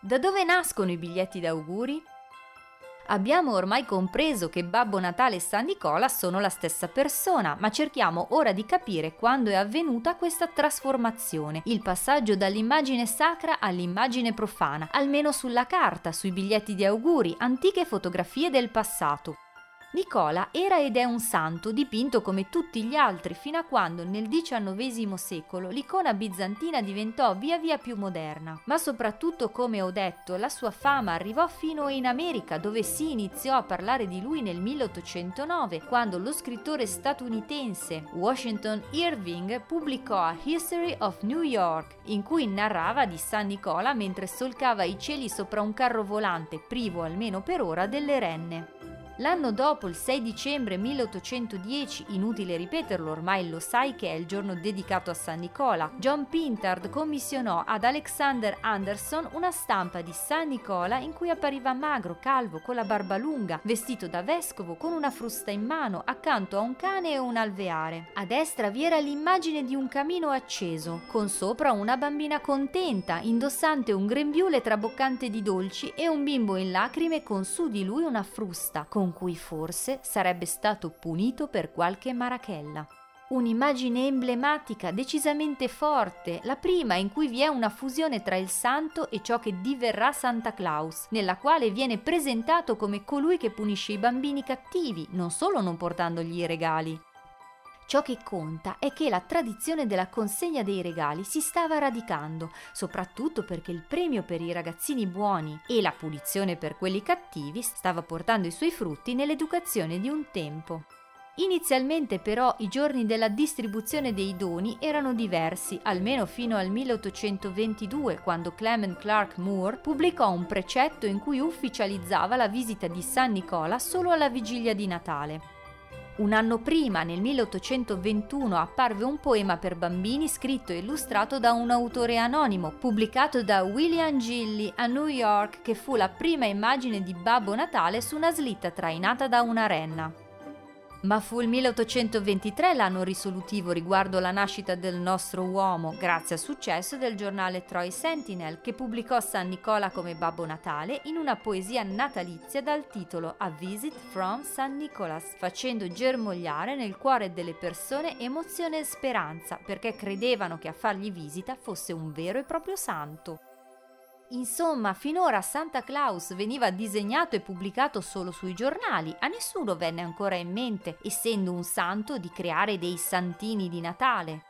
Da dove nascono i biglietti d'auguri? Abbiamo ormai compreso che Babbo Natale e San Nicola sono la stessa persona, ma cerchiamo ora di capire quando è avvenuta questa trasformazione, il passaggio dall'immagine sacra all'immagine profana, almeno sulla carta, sui biglietti di auguri, antiche fotografie del passato. Nicola era ed è un santo dipinto come tutti gli altri fino a quando nel XIX secolo l'icona bizantina diventò via via più moderna. Ma soprattutto, come ho detto, la sua fama arrivò fino in America dove si iniziò a parlare di lui nel 1809 quando lo scrittore statunitense Washington Irving pubblicò A History of New York in cui narrava di San Nicola mentre solcava i cieli sopra un carro volante privo almeno per ora delle renne. L'anno dopo, il 6 dicembre 1810, inutile ripeterlo, ormai lo sai che è il giorno dedicato a San Nicola, John Pintard commissionò ad Alexander Anderson una stampa di San Nicola in cui appariva magro, calvo, con la barba lunga, vestito da vescovo, con una frusta in mano, accanto a un cane e un alveare. A destra vi era l'immagine di un camino acceso, con sopra una bambina contenta, indossante un grembiule traboccante di dolci e un bimbo in lacrime con su di lui una frusta, con con cui forse sarebbe stato punito per qualche marachella. Un'immagine emblematica decisamente forte, la prima in cui vi è una fusione tra il santo e ciò che diverrà Santa Claus, nella quale viene presentato come colui che punisce i bambini cattivi, non solo non portandogli i regali, Ciò che conta è che la tradizione della consegna dei regali si stava radicando, soprattutto perché il premio per i ragazzini buoni e la punizione per quelli cattivi stava portando i suoi frutti nell'educazione di un tempo. Inizialmente però i giorni della distribuzione dei doni erano diversi, almeno fino al 1822, quando Clement Clark Moore pubblicò un precetto in cui ufficializzava la visita di San Nicola solo alla vigilia di Natale. Un anno prima, nel 1821, apparve un poema per bambini scritto e illustrato da un autore anonimo, pubblicato da William Gilly a New York, che fu la prima immagine di Babbo Natale su una slitta trainata da una renna. Ma fu il 1823 l'anno risolutivo riguardo la nascita del nostro uomo, grazie al successo del giornale Troy Sentinel, che pubblicò San Nicola come Babbo Natale in una poesia natalizia dal titolo A Visit from San Nicholas, facendo germogliare nel cuore delle persone emozione e speranza, perché credevano che a fargli visita fosse un vero e proprio santo. Insomma, finora Santa Claus veniva disegnato e pubblicato solo sui giornali, a nessuno venne ancora in mente, essendo un santo, di creare dei santini di Natale.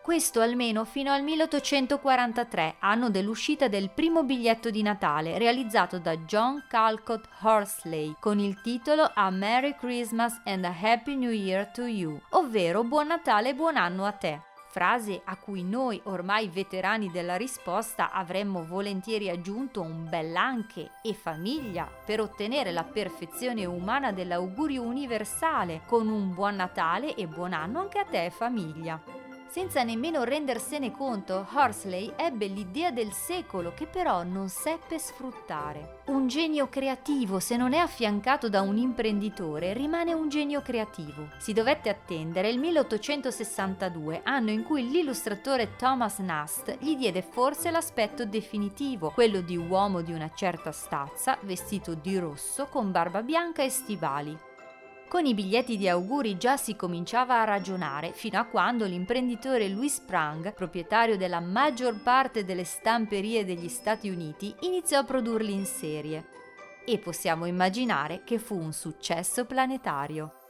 Questo almeno fino al 1843, anno dell'uscita del primo biglietto di Natale, realizzato da John Calcott Horsley, con il titolo A Merry Christmas and a Happy New Year to You, ovvero Buon Natale e Buon Anno a te frase a cui noi ormai veterani della risposta avremmo volentieri aggiunto un bell'anche e famiglia per ottenere la perfezione umana dell'augurio universale con un buon Natale e buon anno anche a te famiglia. Senza nemmeno rendersene conto, Horsley ebbe l'idea del secolo che però non seppe sfruttare. Un genio creativo, se non è affiancato da un imprenditore, rimane un genio creativo. Si dovette attendere il 1862, anno in cui l'illustratore Thomas Nast gli diede forse l'aspetto definitivo, quello di uomo di una certa stazza, vestito di rosso, con barba bianca e stivali. Con i biglietti di auguri già si cominciava a ragionare fino a quando l'imprenditore Louis Sprang, proprietario della maggior parte delle stamperie degli Stati Uniti, iniziò a produrli in serie. E possiamo immaginare che fu un successo planetario.